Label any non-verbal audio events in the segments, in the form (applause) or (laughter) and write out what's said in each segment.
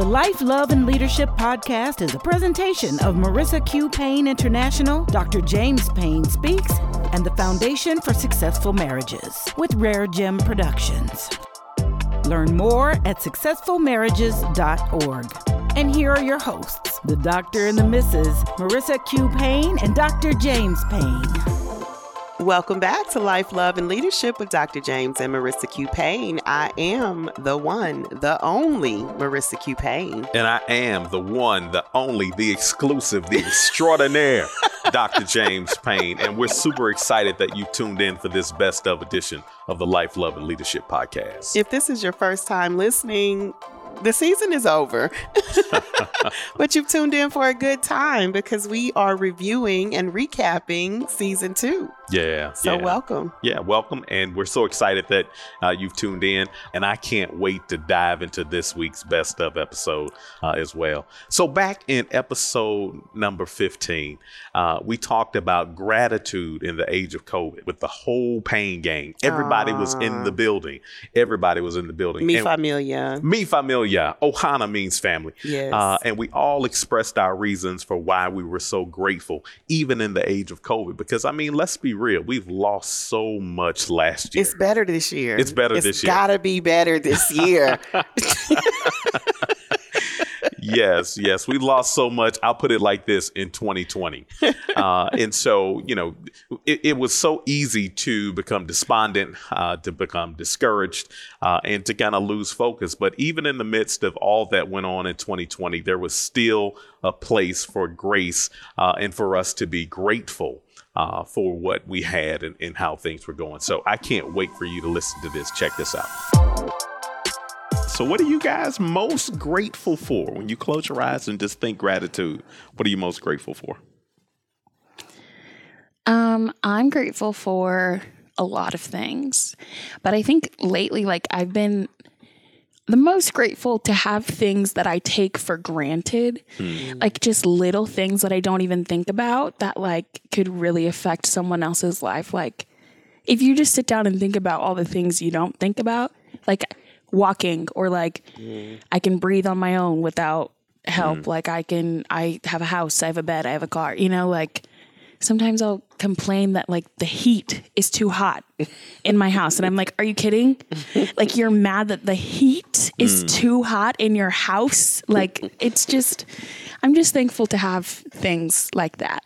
The Life, Love, and Leadership podcast is a presentation of Marissa Q. Payne International, Dr. James Payne Speaks, and the Foundation for Successful Marriages with Rare Gem Productions. Learn more at successfulmarriages.org. And here are your hosts, the Doctor and the Mrs. Marissa Q. Payne and Dr. James Payne. Welcome back to Life, Love, and Leadership with Dr. James and Marissa Q. Payne. I am the one, the only Marissa Q. Payne. And I am the one, the only, the exclusive, the extraordinaire (laughs) Dr. James Payne. And we're super excited that you tuned in for this best of edition of the Life, Love, and Leadership podcast. If this is your first time listening, the season is over, (laughs) but you've tuned in for a good time because we are reviewing and recapping season two. Yeah. So yeah. welcome. Yeah, welcome. And we're so excited that uh, you've tuned in. And I can't wait to dive into this week's best of episode uh, as well. So, back in episode number 15, uh, we talked about gratitude in the age of COVID with the whole Payne gang. Everybody was in the building. Everybody was in the building. Mi And- familia. Mi familia. Ohana means family. Yes. Uh, and we all expressed our reasons for why we were so grateful, even in the age of COVID. Because, I mean, let's be real, we've lost so much last year. It's better this year. It's better this year. It's gotta be better this year. (laughs) (laughs) yes, yes. We lost so much. I'll put it like this in 2020. (laughs) Uh, and so, you know, it, it was so easy to become despondent, uh, to become discouraged, uh, and to kind of lose focus. But even in the midst of all that went on in 2020, there was still a place for grace uh, and for us to be grateful. Uh, for what we had and, and how things were going. So I can't wait for you to listen to this. Check this out. So, what are you guys most grateful for when you close your eyes and just think gratitude? What are you most grateful for? Um, I'm grateful for a lot of things, but I think lately, like I've been the most grateful to have things that I take for granted, like just little things that I don't even think about that like could really affect someone else's life. Like if you just sit down and think about all the things you don't think about, like walking or like mm. I can breathe on my own without help. Mm. Like I can, I have a house, I have a bed, I have a car, you know, like sometimes I'll complain that like the heat is too hot in my house. And I'm like, are you kidding? (laughs) like you're mad that the heat is mm. too hot in your house? Like it's just, I'm just thankful to have things like that.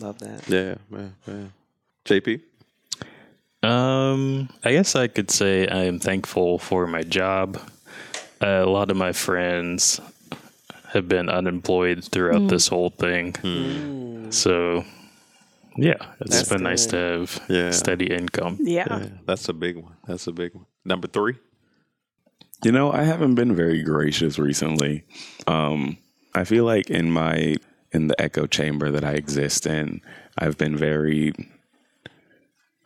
Love that. Yeah, yeah, yeah. JP? Um, I guess I could say I am thankful for my job. Uh, a lot of my friends have been unemployed throughout this whole thing. So, yeah, it's That's been nice to have Yeah. steady income. Yeah. Yeah, that's a big one. That's a big one. Number three? You know, I haven't been very gracious recently. Um, I feel like in my in the echo chamber that I exist in, I've been very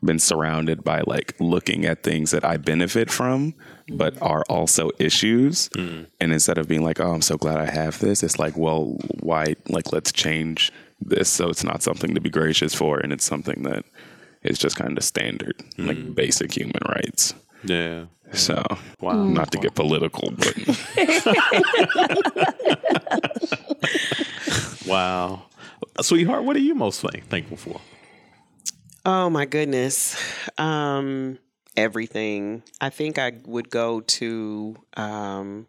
been surrounded by like looking at things that I benefit from, but are also issues. Mm. And instead of being like, "Oh, I'm so glad I have this," it's like, "Well, why? Like, let's change this so it's not something to be gracious for, and it's something that is just kind of standard, like mm. basic human rights." Yeah. So, Wow. Mm. not to get political, but (laughs) Wow. Sweetheart, what are you most thankful for? Oh my goodness. Um everything. I think I would go to um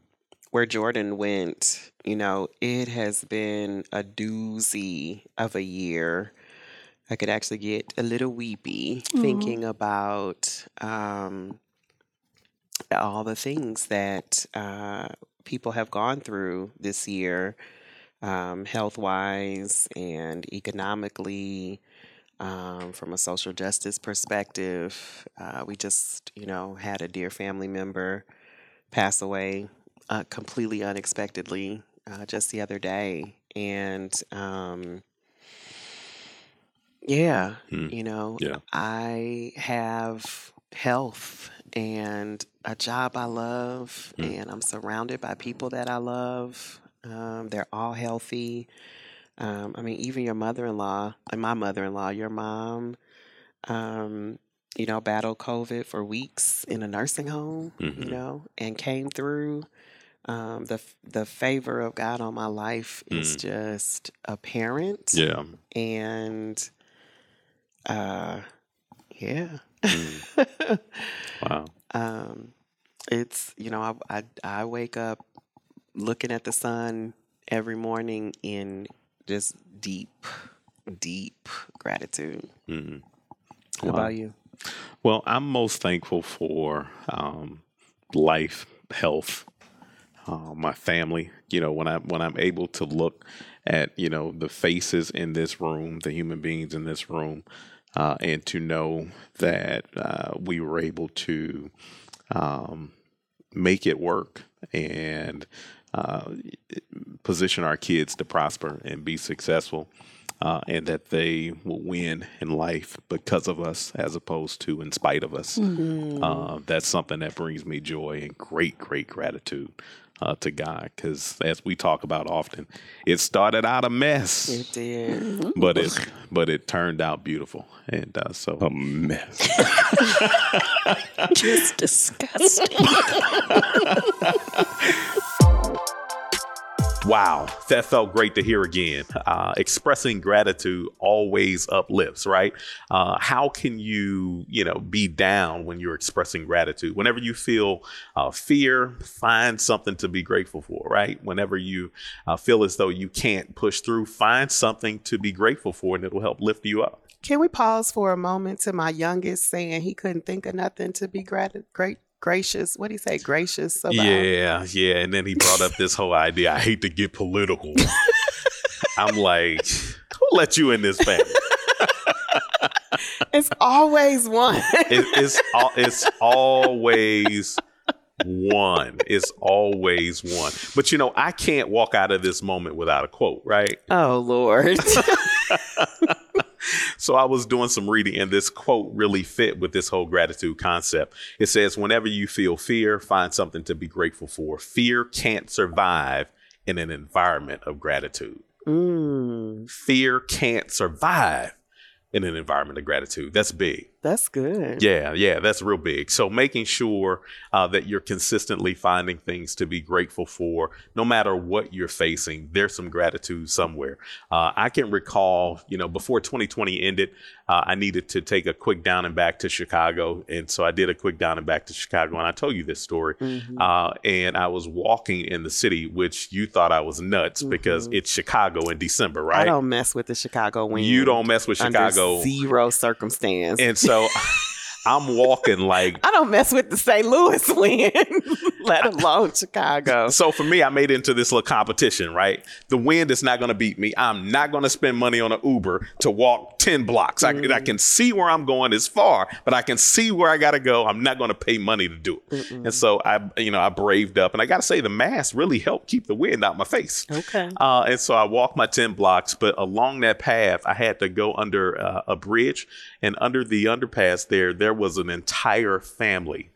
where Jordan went. You know, it has been a doozy of a year. I could actually get a little weepy thinking about um all the things that uh people have gone through this year um, health wise and economically um, from a social justice perspective. Uh, we just, you know, had a dear family member pass away uh, completely unexpectedly uh, just the other day. And um, yeah, Hmm. you know, Yeah. I have health and a job I love, Hmm. and I'm surrounded by people that I love. Um, they're all healthy. Um, I mean, even your mother in law, and my mother in law, your mom, um, you know, battled COVID for weeks in a nursing home, you Mhm. know, and came through um, the the favor of God on my life is just apparent. Yeah. and uh, yeah. Wow. (laughs) um, it's you know I, I I wake up looking at the sun every morning in just deep, deep gratitude. Mhm. How Wow. about you? Well, I'm most thankful for um, life, health, uh, my family. You know, when I when I'm able to look at you know the faces in this room, the human beings in this room, uh, and to know that uh, we were able to um, make it work and uh, position our kids to prosper and be successful. Uh, and that they will win in life because of us as opposed to in spite of us. Uh, that's something that brings me joy and great, great gratitude uh, to God. Because as we talk about often, it started out a mess, It did. but it but it turned out beautiful. And uh, so A mess. (laughs) Just disgusting. (laughs) Wow, that felt great to hear again. Uh, expressing gratitude always uplifts, right? Uh, how can you, you know, be down when you're expressing gratitude? Whenever you feel uh, fear, find something to be grateful for, right? Whenever you uh, feel as though you can't push through, find something to be grateful for, and it'll help lift you up. Can we pause for a moment to my youngest saying he couldn't think of nothing to be grat- great gracious? What do you say? Gracious about? Yeah, yeah. And then he brought up this whole idea. I hate to get political. I'm like, who let you in this family? It's always one. it, it's it's always one. It's always one. But you know, I can't walk out of this moment without a quote, right? oh Lord. (laughs) So I was doing some reading, and this quote really fit with this whole gratitude concept. It says, "Whenever you feel fear, find something to be grateful for. Fear can't survive in an environment of gratitude. mm, Fear can't survive." In an environment of gratitude. That's big. That's good. Yeah, yeah, that's real big. So making sure uh, that you're consistently finding things to be grateful for, no matter what you're facing, there's some gratitude somewhere. Uh, I can recall, you know, before 2020 ended, uh, I needed to take a quick down and back to Chicago, and so I did a quick down and back to Chicago, and I told you this story. Uh, and I was walking in the city, which you thought I was nuts because it's Chicago in December, right? I don't mess with the Chicago wind. You don't mess with under Chicago, Zero circumstance. and so (laughs) I'm walking like I don't mess with the St. Louis (laughs) wind, (laughs) let alone Chicago. So for me, I made it into this little competition, right? The wind is not going to beat me. I'm not going to spend money on an Uber to walk 10 blocks. I, I can see where I'm going is far, but I can see where I got to go. I'm not going to pay money to do it. And so I, you know, I braved up and I got to say the mask really helped keep the wind out my face. Okay. Uh, and so I walked my 10 blocks, but along that path, I had to go under uh, a bridge. And under the underpass there, there was an entire family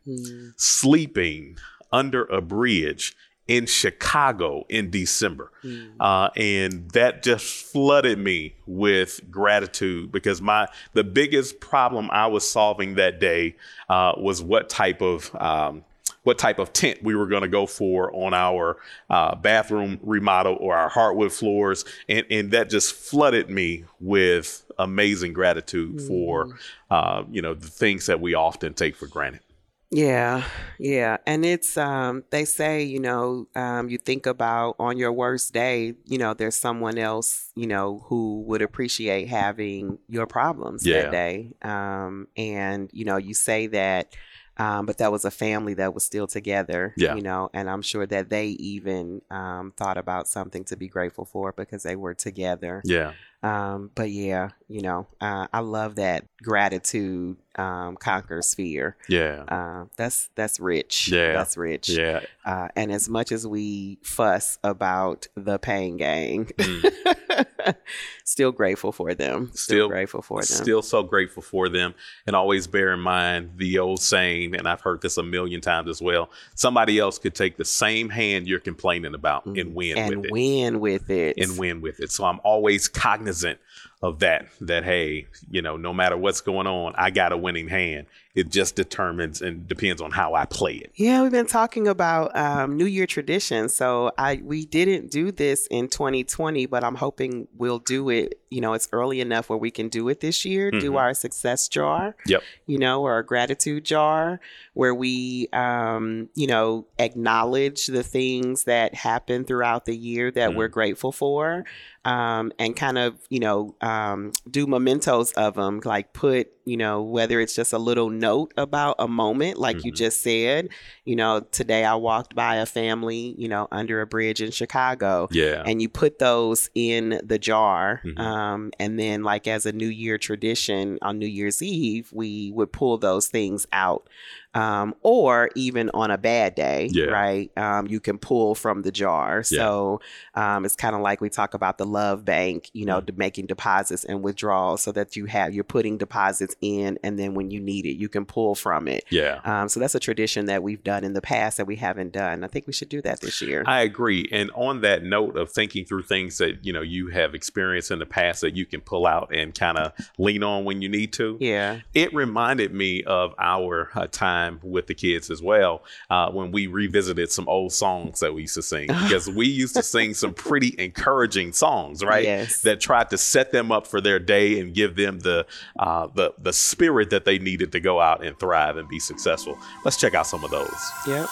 sleeping under a bridge in Chicago in December. Uh, and that just flooded me with gratitude because my the biggest problem I was solving that day uh, was what type of um, what type of tent we were going to go for on our uh, bathroom remodel or our hardwood floors, and and that just flooded me with amazing gratitude for uh, you know the things that we often take for granted. Yeah, yeah. And it's um they say, you know, um you think about on your worst day, you know, there's someone else, you know, who would appreciate having your problems Yeah. that day. Um and you know, you say that um, but that was a family that was still together, Yeah. you know, and I'm sure that they even um, thought about something to be grateful for because they were together. Yeah, Um, but yeah, you know, uh, I love that gratitude um, conquers fear. yeah, Uh, that's that's rich. Yeah. that's rich. yeah. Uh, and as much as we fuss about the Payne gang, (laughs) still grateful for them. Still, Still- grateful for them. Still so grateful for them. And always bear in mind the old saying, and I've heard this a million times as well somebody else could take the same hand you're complaining about and win and with it. win with it. and win with it. So I'm always cognizant cognizant of that that hey you know no matter what's going on i got a winning hand it just determines and depends on how i play it Yeah, we've been talking about um, New Year traditions. So I we didn't do this in 2020, but I'm hoping we'll do it. You know, it's early enough where we can do it this year. Do our success jar. yep you know, or a gratitude jar where we, um, you know, acknowledge the things that happen throughout the year that we're grateful for, um, and kind of, you know, um, do mementos of them, like put, you know, whether it's just a little note about a moment, like you just said, you know, today I walked by a family, you know, under a bridge in Chicago yeah. and you put those in the jar Mhm. um, and then like as a new year tradition on new year's eve we would pull those things out um, or even on a bad day Yeah. right um, you can pull from the jar. So um, it's kind of like we talk about the love bank you know de- making deposits and withdrawals so that you have you're putting deposits in and then when you need it you can pull from it yeah um, so that's a tradition that we've done in the past that we haven't done i think we should do that this year I agree. And on that note of thinking through things that you know you have experienced in the past that you can pull out and kind of lean on when you need to. yeah It reminded me of our uh, time with the kids as well uh, when we revisited some old songs that we used to sing (laughs) because we used to sing some pretty encouraging songs, right? Yes. That tried to set them up for their day and give them the uh, the the spirit that they needed to go out and thrive and be successful. Let's check out some of those. yep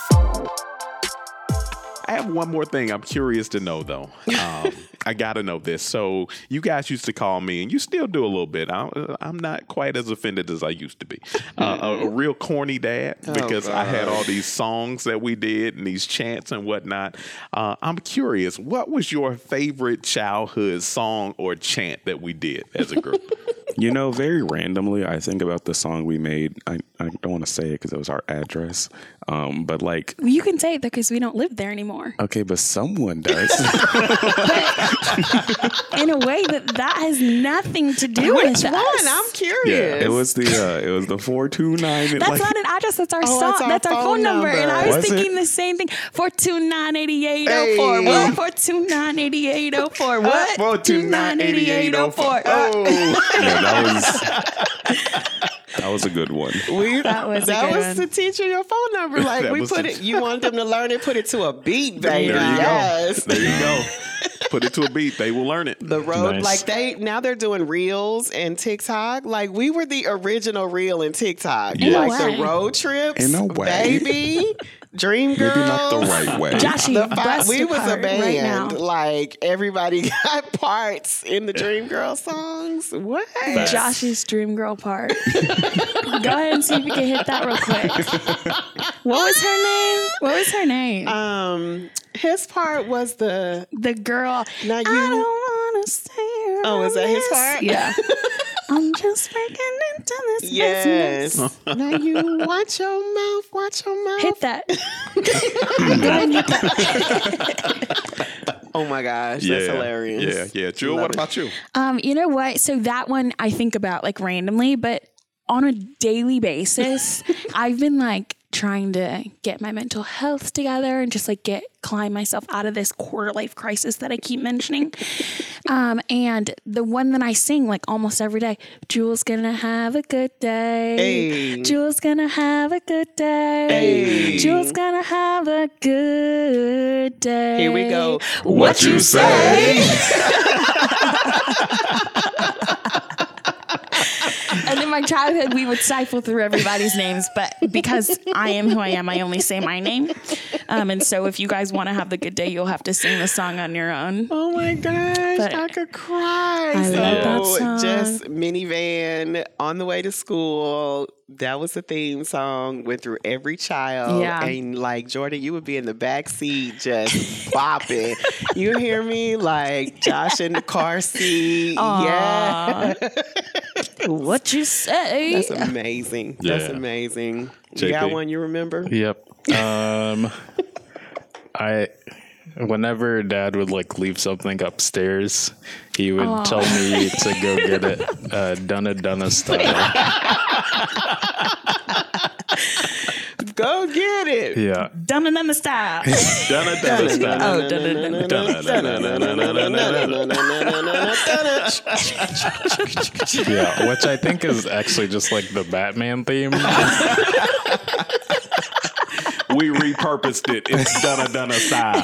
I have one more thing I'm curious to know, though. (laughs) Um, I got to know this. So, you guys used to call me, and you still do a little bit. I, I'm not quite as offended as I used to be. Uh, a, a real corny dad because I had all these songs that we did and these chants and whatnot. Uh, I'm curious, what was your favorite childhood song or chant that we did as a group? (laughs) You know, very randomly, I think about the song we made. I, I don't want to say it because it was our address. Um, but like, You can say it because we don't live there anymore. okay, but someone does. (laughs) In a way that that has nothing to do Which with one? us. I'm curious. yeah, it was the uh, it was the four two nine. That's not an address. That's our Oh, song. that's our That's our phone phone number. And I number. was Was it? thinking the same thing. Four two nine eighty eight oh four. Hey. What? Four two nine eighty eight oh four. What? Four two nine eighty eight oh four. Yeah, that was that (laughs) was a good one. (laughs) We, That was a that was one. to teach you your phone number. (laughs) Like we put to- it. You wanted them to learn it. Put it to a beat, baby. There you go. yes. There you go. (laughs) Put it to a beat. They will learn it. The road, Nice. like they now they're doing reels and TikTok. Like we were the original reel in TikTok. Yes. Like way. the road trips, In a way. baby. Dream girls. Maybe not the right way. Joshy, The fi- bust we your was a band. right now. like everybody (laughs) got parts in the Dream Girl songs. What? Josh's dream girl part. Go ahead and see if you can hit that real quick. What was her name? What was her name? Um, his part was the the girl. now you. I don't wanna stay Oh, is that his around part? Yeah. (laughs) I'm just breaking into this Yes. business. now you watch your mouth. Watch your mouth. Hit that. Go ahead and hit that. Oh my gosh, that's hilarious. Yeah, yeah. Jewel, Love what it. about you? Um, you know what? So that one I think about like randomly, but on a daily basis, (laughs) I've been like trying to get my mental health together and just like get climb myself out of this quarter life crisis that I keep mentioning. Um, and the one that I sing like almost every day, Jewel's gonna have a good day. Hey. Jewel's gonna have a good day. Hey. Jewel's gonna have a good day. Here we go. What you say? and in (laughs) my childhood, we would cipher through everybody's names, but because I am who I am, I only say my name. Um, and so, if you guys want to have the good day, you'll have to sing the song on your own. Oh my gosh, But I could cry. I so love that song. just minivan on the way to school. That was the theme song. Went through every child. Yeah. And like Jordan, you would be in the back seat just bopping. you hear me? Like Josh in the car seat. Yeah. (laughs) What you say? That's amazing. That's Yeah. amazing. You got one you remember? Yep. Um, (laughs) I whenever Dad would like leave something upstairs, he would tell me to go get it, uh, Dunna Dunna style. (laughs) Go get it. Yeah. Dun dun dun style. Donna, Donna style. Oh, dun dun dun. Yeah. Which I think is actually just like the Batman theme. We repurposed it. It's Donna Donna style.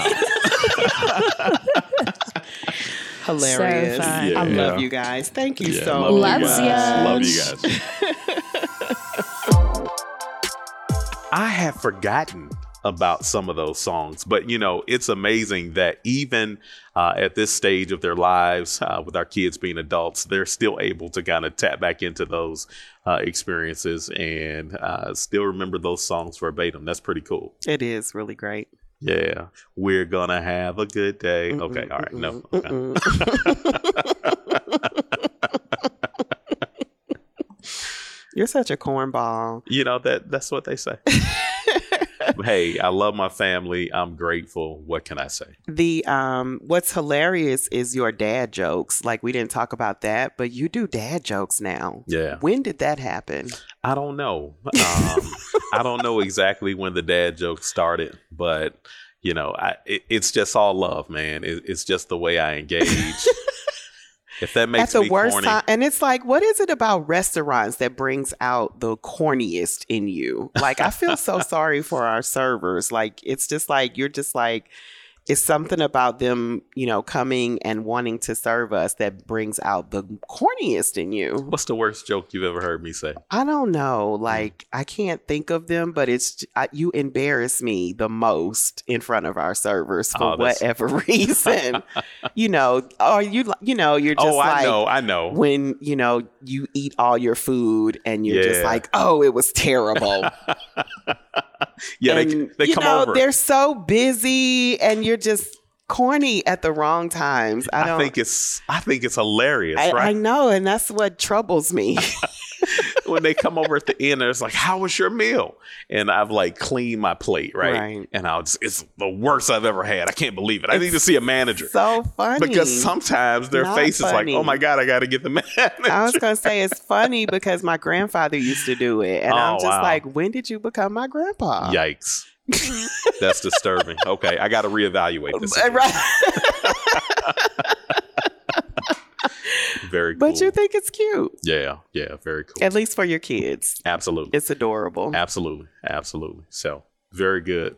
Hilarious. So fun. I Yeah. love you guys. Thank you Yeah, so love you guys. Love you guys. I have forgotten about some of those songs, but you know, it's amazing that even uh, at this stage of their lives, uh, with our kids being adults, they're still able to kind of tap back into those uh, experiences and uh, still remember those songs verbatim. That's pretty cool. It is really great. Yeah, we're gonna have a good day. Okay, all right, no. Okay. (laughs) (laughs) You're such a cornball. You know that that's what they say. (laughs) hey, I love my family. I'm grateful. What can I say? The um what's hilarious is your dad jokes. Like we didn't talk about that, but you do dad jokes now. Yeah, When did that happen? I don't know. Um, I don't know exactly when the dad joke started, but you know, I it, it's just all love, man. It, it's just the way I engage. (laughs) if that makes At the worst corny, time and it's like, what is it about restaurants that brings out the corniest in you? Like I feel so (laughs) sorry for our servers. Like it's just like you're just like it's something about them, you know, coming and wanting to serve us that brings out the corniest in you. what's the worst joke you've ever heard me say? I don't know. Mm. Like I can't think of them, but it's I, you embarrass me the most in front of our servers for Oh, whatever (laughs) reason. (laughs) you know, or you you know you're just oh, like I know, I know. when you know you eat all your food and you're just like, oh, it was terrible. (laughs) (laughs) yeah, they, and, they you come know over. they're so busy, and you're just corny at the wrong times. I I, think it's I think it's hilarious, I, right? I know, and that's what troubles me. (laughs) (laughs) when they come over at the end, it's like, "How was your meal?" And I've like cleaned my plate, right? Right. And I was, it's the worst I've ever had. I can't believe it. I need to see a manager so funny because sometimes their Not face is like, "Oh my god, I got to get the manager." (laughs) I was gonna say it's funny because my grandfather used to do it, and I'm Oh, just wow. like, when did you become my grandpa? Yikes. (laughs) That's disturbing. Okay, I got to reevaluate this. Right. Very cool. but you think it's cute, yeah, yeah, very cool. at least for your kids. Absolutely. It's adorable. Absolutely. Absolutely. So, very good.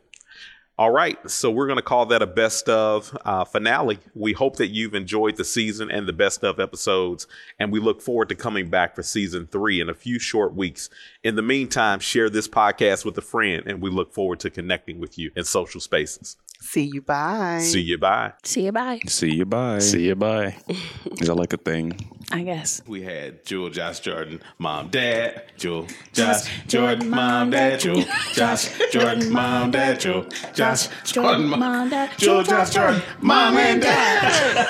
All right. So, we're going to call that a best of uh, finale. We hope that you've enjoyed the season and the best of episodes. And we look forward to coming back for season three in a few short weeks. In the meantime, share this podcast with a friend. And we look forward to connecting with you in social spaces. See you. Bye. See you. Bye. See you. Bye. See you. Bye. See you. Bye. (laughs) Is that like a thing? I guess. We had Jewel, Josh, Jordan, mom, dad, Jewel, Josh, Jordan, mom, dad, Jewel, Josh, Jordan, mom, dad, Jewel, Josh, Jordan, mom, Dad. Jewel, Josh, Jordan, mom, and dad.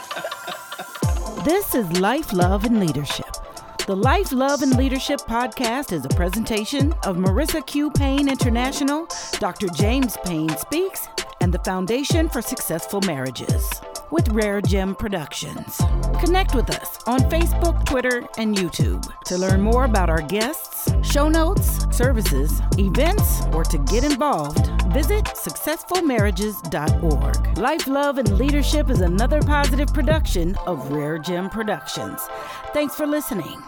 (laughs) (laughs) This is Life, Love, and Leadership. The Life, Love, and Leadership podcast is a presentation of Marissa Q. Payne International, Dr. James Payne Speaks, and the Foundation for Successful Marriages with Rare Gem Productions. Connect with us on Facebook, Twitter, and YouTube to learn more about our guests, show notes, services, events, or to get involved. Visit successfulmarriages.org. Life, Love, and Leadership is another positive production of Rare Gem Productions. Thanks for listening.